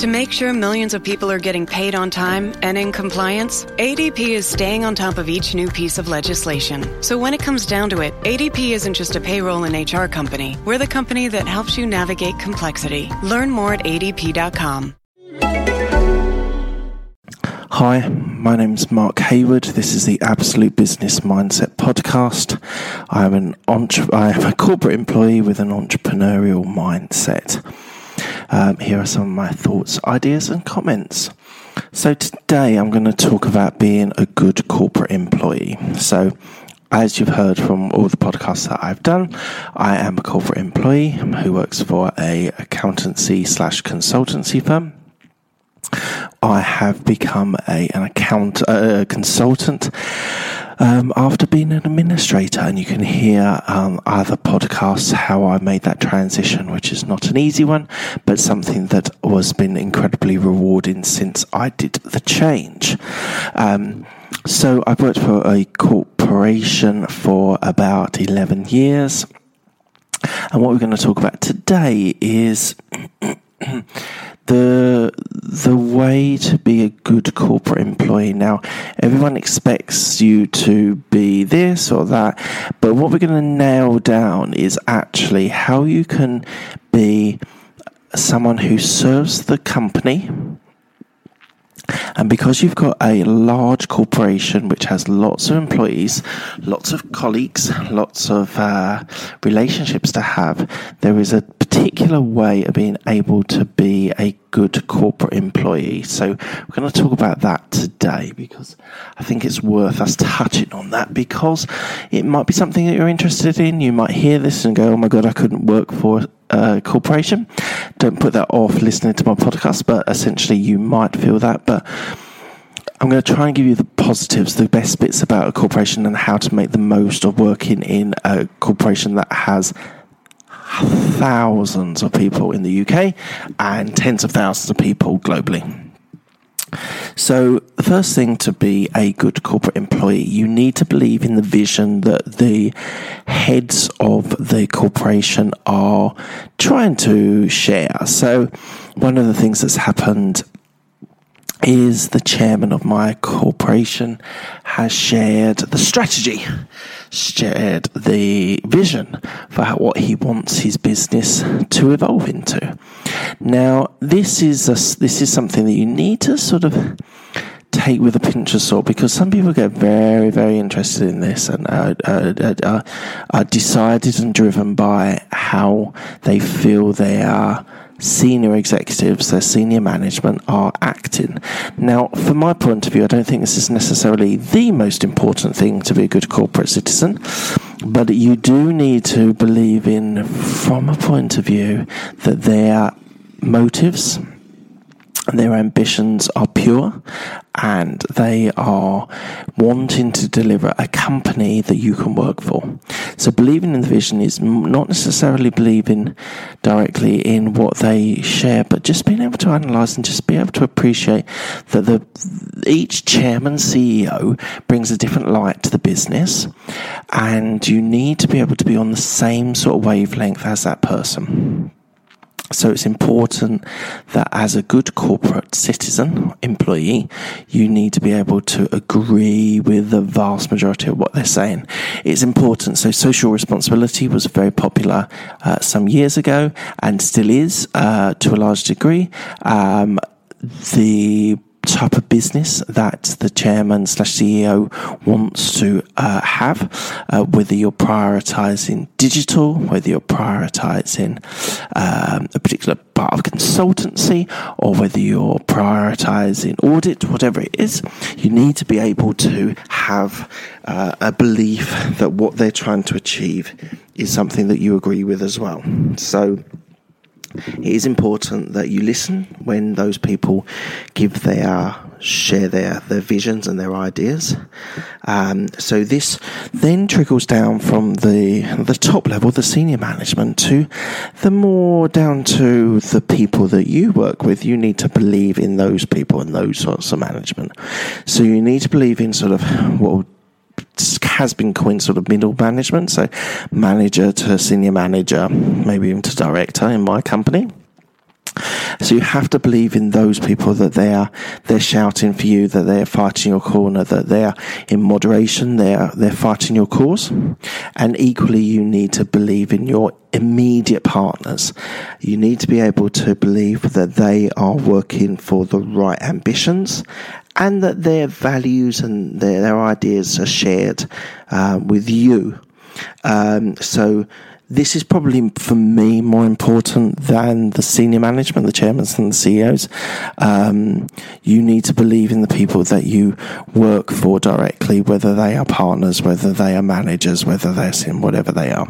To make sure millions of people are getting paid on time and in compliance, ADP is staying on top of each new piece of legislation. So when it comes down to it, ADP isn't just a payroll and HR company. We're the company that helps you navigate complexity. Learn more at adp.com. Hi, my name's Mark Hayward. This is the Absolute Business Mindset podcast. I am an entre- I am a corporate employee with an entrepreneurial mindset. Um, here are some of my thoughts, ideas, and comments. So today I'm going to talk about being a good corporate employee. So as you've heard from all the podcasts that I've done, I am a corporate employee who works for a accountancy slash consultancy firm. I have become a, an account uh, consultant um, after being an administrator, and you can hear um, other podcasts how I made that transition, which is not an easy one, but something that was been incredibly rewarding since I did the change. Um, so I've worked for a corporation for about eleven years, and what we're going to talk about today is. the the way to be a good corporate employee. Now, everyone expects you to be this or that, but what we're going to nail down is actually how you can be someone who serves the company and because you've got a large corporation which has lots of employees, lots of colleagues, lots of uh, relationships to have, there is a particular way of being able to be a good corporate employee. So we're going to talk about that today because I think it's worth us touching on that because it might be something that you're interested in. You might hear this and go, "Oh my god, I couldn't work for a corporation." Don't put that off listening to my podcast, but essentially you might feel that, but I'm going to try and give you the positives, the best bits about a corporation and how to make the most of working in a corporation that has thousands of people in the UK and tens of thousands of people globally. So, the first thing to be a good corporate employee, you need to believe in the vision that the heads of the corporation are trying to share. So, one of the things that's happened is the chairman of my corporation has shared the strategy, shared the vision for what he wants his business to evolve into. Now, this is a, this is something that you need to sort of take with a pinch of salt because some people get very, very interested in this and are, are, are, are decided and driven by how they feel they are senior executives, their senior management are acting. Now, from my point of view, I don't think this is necessarily the most important thing to be a good corporate citizen, but you do need to believe in, from a point of view, that their motives their ambitions are pure and they are wanting to deliver a company that you can work for. So, believing in the vision is not necessarily believing directly in what they share, but just being able to analyze and just be able to appreciate that the each chairman CEO brings a different light to the business, and you need to be able to be on the same sort of wavelength as that person. So it's important that as a good corporate citizen, employee, you need to be able to agree with the vast majority of what they're saying. It's important. So social responsibility was very popular uh, some years ago and still is uh, to a large degree. Um, the type of business that the chairman slash CEO wants to uh, have, uh, whether you're prioritizing digital, whether you're prioritizing um, a particular part of consultancy, or whether you're prioritizing audit, whatever it is, you need to be able to have uh, a belief that what they're trying to achieve is something that you agree with as well. So, It is important that you listen when those people give their share their, their visions and their ideas. Um, so this then trickles down from the the top level, the senior management, to the more down to the people that you work with. You need to believe in those people and those sorts of management. So you need to believe in sort of what has been coined sort of middle management, so manager to senior manager, maybe even to director in my company. So you have to believe in those people that they are they're shouting for you, that they're fighting your corner, that they're in moderation, they're they're fighting your cause. And equally you need to believe in your immediate partners. You need to be able to believe that they are working for the right ambitions and that their values and their, their ideas are shared uh, with you. Um, so this is probably for me more important than the senior management, the chairmen and the CEOs. Um, you need to believe in the people that you work for directly, whether they are partners, whether they are managers, whether they're whatever they are.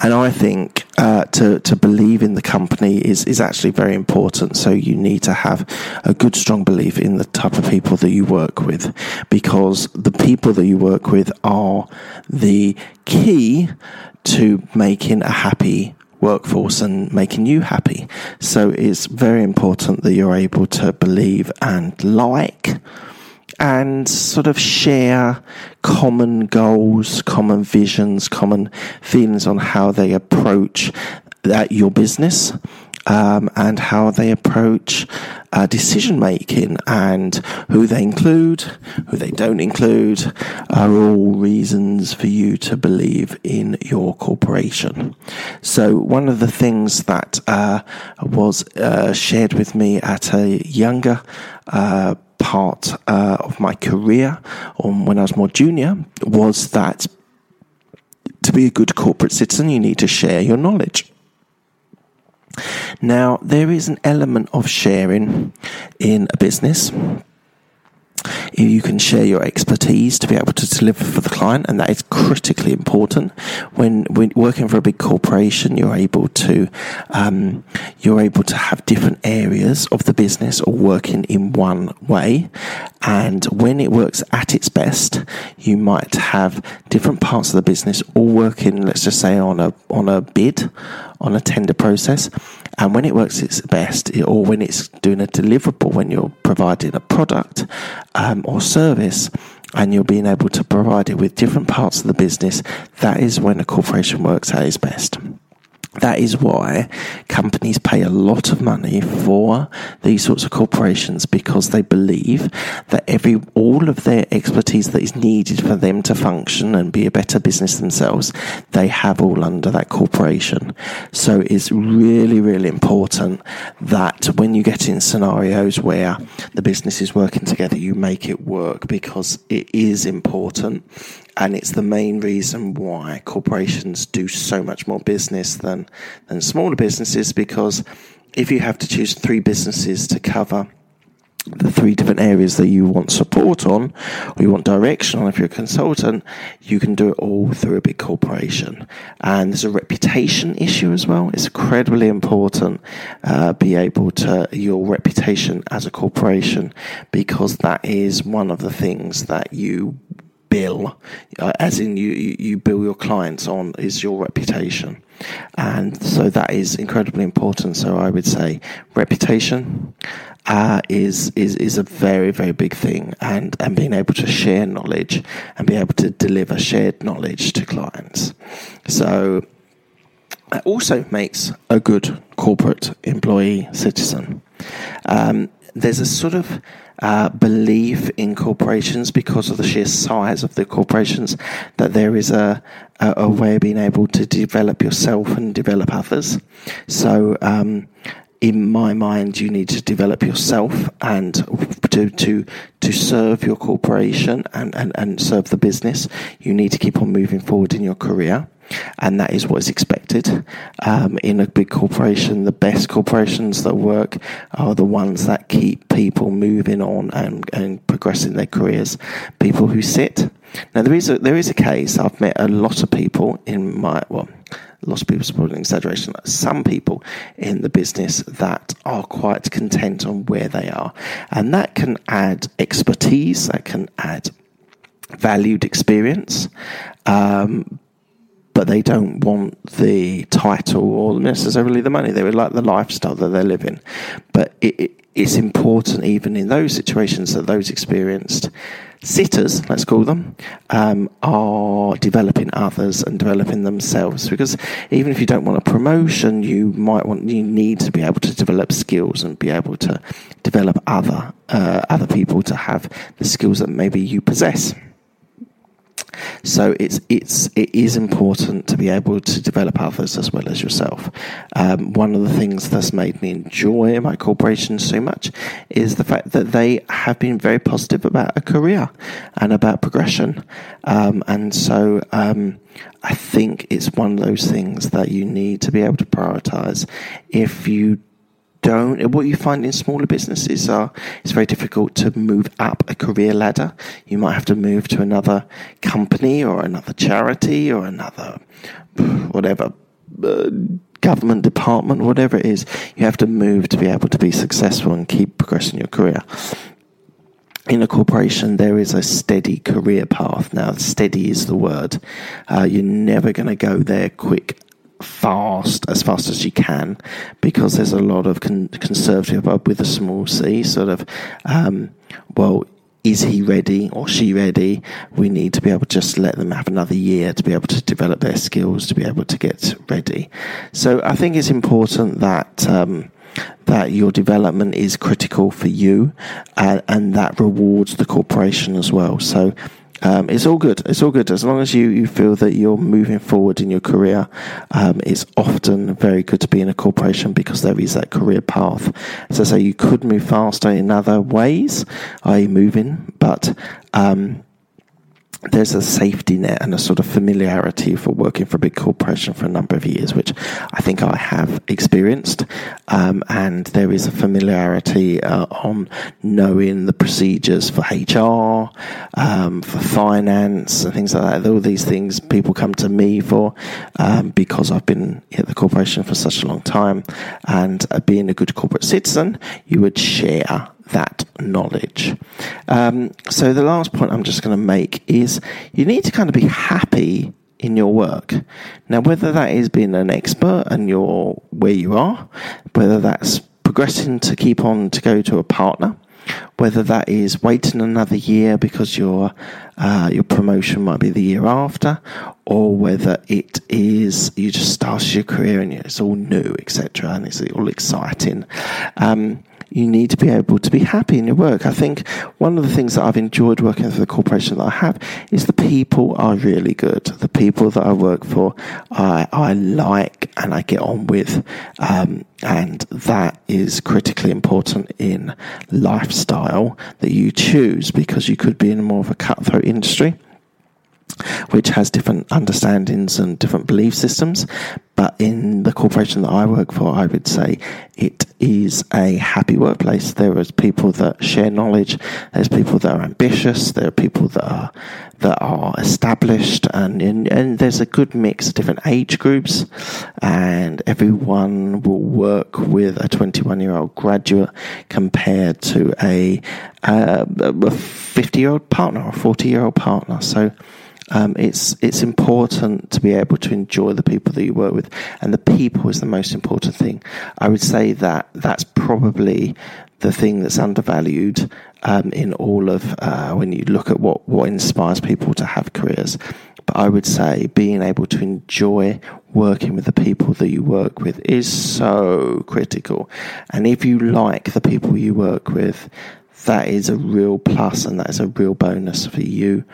And I think uh, to to believe in the company is is actually very important. So you need to have a good, strong belief in the type of people that you work with, because the people that you work with are the key to making a happy workforce and making you happy. So it's very important that you're able to believe and like and sort of share common goals, common visions, common feelings on how they approach that your business um, and how they approach uh, decision making and who they include, who they don't include, are all reasons for you to believe in your corporation. So, one of the things that uh, was uh, shared with me at a younger uh, part uh, of my career, or when I was more junior, was that to be a good corporate citizen, you need to share your knowledge. Now, there is an element of sharing in a business you can share your expertise to be able to deliver for the client, and that is critically important. When, when working for a big corporation, you're able to um, you're able to have different areas of the business all working in one way, and when it works at its best, you might have different parts of the business all working. Let's just say on a on a bid, on a tender process and when it works its best, or when it's doing a deliverable, when you're providing a product um, or service, and you're being able to provide it with different parts of the business, that is when a corporation works at its best. That is why companies pay a lot of money for these sorts of corporations because they believe that every all of their expertise that is needed for them to function and be a better business themselves, they have all under that corporation. So it's really, really important that when you get in scenarios where the business is working together, you make it work because it is important and it's the main reason why corporations do so much more business than than smaller businesses because if you have to choose three businesses to cover the three different areas that you want support on or you want direction on if you're a consultant you can do it all through a big corporation. And there's a reputation issue as well. It's incredibly important uh, be able to your reputation as a corporation because that is one of the things that you bill, uh, as in you, you bill your clients on, is your reputation. And so that is incredibly important. So I would say reputation uh, is is is a very very big thing, and and being able to share knowledge and be able to deliver shared knowledge to clients. So that also makes a good corporate employee citizen. Um, there's a sort of uh, belief in corporations because of the sheer size of the corporations that there is a, a, a way of being able to develop yourself and develop others. So, um, in my mind, you need to develop yourself and to to to serve your corporation and, and, and serve the business. You need to keep on moving forward in your career and that is what is expected um, in a big corporation. The best corporations that work are the ones that keep people moving on and, and progressing their careers. People who sit. Now there is a there is a case. I've met a lot of people in my well lots of people supporting exaggeration. Some people in the business that are quite content on where they are, and that can add expertise, that can add valued experience. Um, but they don't want the title or necessarily the money. They would like the lifestyle that they're living. But it, it, it's important, even in those situations, that those experienced sitters, let's call them, um, are developing others and developing themselves. Because even if you don't want a promotion, you might want you need to be able to develop skills and be able to develop other uh, other people to have the skills that maybe you possess. So it's it's it is important to be able to develop others as well as yourself. Um, one of the things that's made me enjoy my corporation so much is the fact that they have been very positive about a career and about progression, um, and so. Um, I think it's one of those things that you need to be able to prioritize. If you don't what you find in smaller businesses are it's very difficult to move up a career ladder you might have to move to another company or another charity or another whatever uh, government department whatever it is you have to move to be able to be successful and keep progressing your career in a corporation, there is a steady career path. Now, steady is the word. Uh, you're never going to go there quick fast as fast as you can because there's a lot of con- conservative with a small c sort of um, well is he ready or she ready? We need to be able to just let them have another year to be able to develop their skills to be able to get ready. So I think it's important that um, that your development is critical for you uh, and that rewards the corporation as well. So um, it's all good. It's all good as long as you, you feel that you're moving forward in your career. Um, it's often very good to be in a corporation because there is that career path. As I say, you could move faster in other ways, i.e., moving, but um, there's a safety net and a sort of familiarity for working for a big corporation for a number of years, which I think I have experienced. Um, and there is a familiarity uh, on knowing the procedures for HR, um, for finance, and things like that. All these things people come to me for um, because I've been at the corporation for such a long time. And uh, being a good corporate citizen, you would share that knowledge. Um, so the last point I'm just going to make is you need to kind of be happy in your work. Now, whether that is being an expert and you're where you are, whether that's progressing to keep on to go to a partner, whether that is waiting another year because your uh, your promotion might be the year after, or whether it is you just started your career and it's all new, etc., and it's all exciting. Um, you need to be able to be happy in your work. I think one of the things that I've enjoyed working for the corporation that I have is the people are really good. The people that I work for, I, I like and I get on with. Um, and that is critically important in lifestyle that you choose because you could be in more of a cutthroat industry which has different understandings and different belief systems. But in the corporation that I work for, I would say it is a happy workplace. There is people that share knowledge. There's people that are ambitious. There are people that are that are established, and and, and there's a good mix of different age groups. And everyone will work with a 21 year old graduate compared to a uh, a 50 year old partner or 40 year old partner. So um, it's it's important to be able to enjoy the people that you work with, and the people is the most important thing. I would say that that's probably the thing that's undervalued um, in all of uh, when you look at what what inspires people to have careers. But I would say being able to enjoy working with the people that you work with is so critical. And if you like the people you work with, that is a real plus and that is a real bonus for you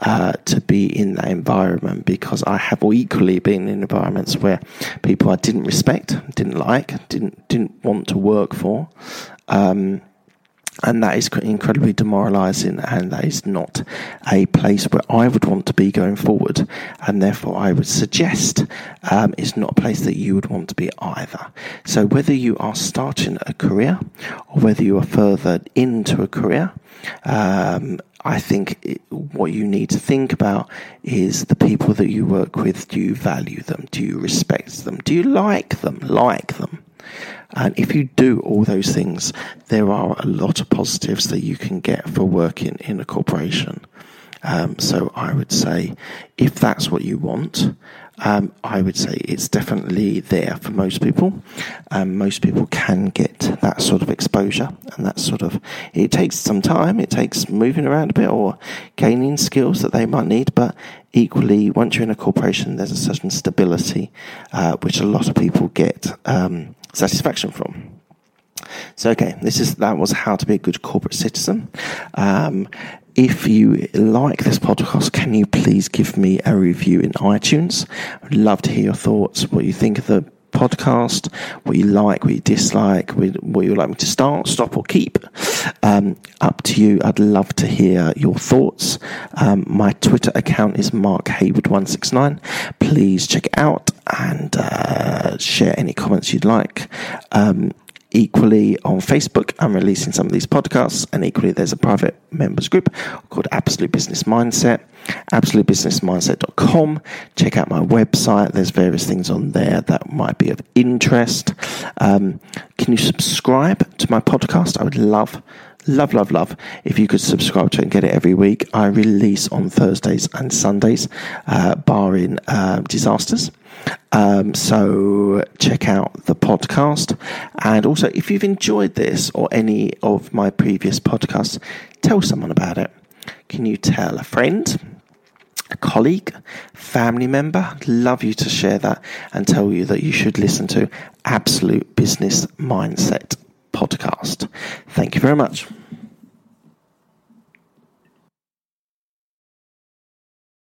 uh, to be in that environment because I have equally been in environments where people I didn't respect, didn't like, didn't didn't want to work for. Um, and that is incredibly demoralizing and that is not a place where I would want to be going forward. And therefore I would suggest um, it's not a place that you would want to be either. So whether you are starting a career or whether you are further into a career um, I think it, what you need to think about is the people that you work with. Do you value them? Do you respect them? Do you like them? Like them and if you do all those things, there are a lot of positives that you can get for working in a corporation. Um, so I would say, if that's what you want, um, I would say it's definitely there for most people. Um, most people can get that sort of exposure, and that sort of it takes some time. It takes moving around a bit or gaining skills that they might need, but equally, once you're in a corporation, there's a certain stability uh, which a lot of people get um, satisfaction from. So, okay, this is that was how to be a good corporate citizen. Um, if you like this podcast, can you please give me a review in iTunes? I'd love to hear your thoughts, what you think of the podcast, what you like, what you dislike, what you would like me to start, stop, or keep. Um, up to you. I'd love to hear your thoughts. Um, my Twitter account is Mark Hayward169. Please check it out and uh, share any comments you'd like. Um, Equally, on Facebook, I'm releasing some of these podcasts, and equally, there's a private members group called Absolute Business Mindset, absolutebusinessmindset.com. Check out my website, there's various things on there that might be of interest. Um, can you subscribe to my podcast? I would love love, love, love if you could subscribe to it and get it every week. I release on Thursdays and Sundays, uh, barring uh, disasters. Um, so check out the podcast. And also, if you've enjoyed this or any of my previous podcasts, tell someone about it. Can you tell a friend? a colleague, family member, love you to share that and tell you that you should listen to Absolute Business Mindset podcast. Thank you very much.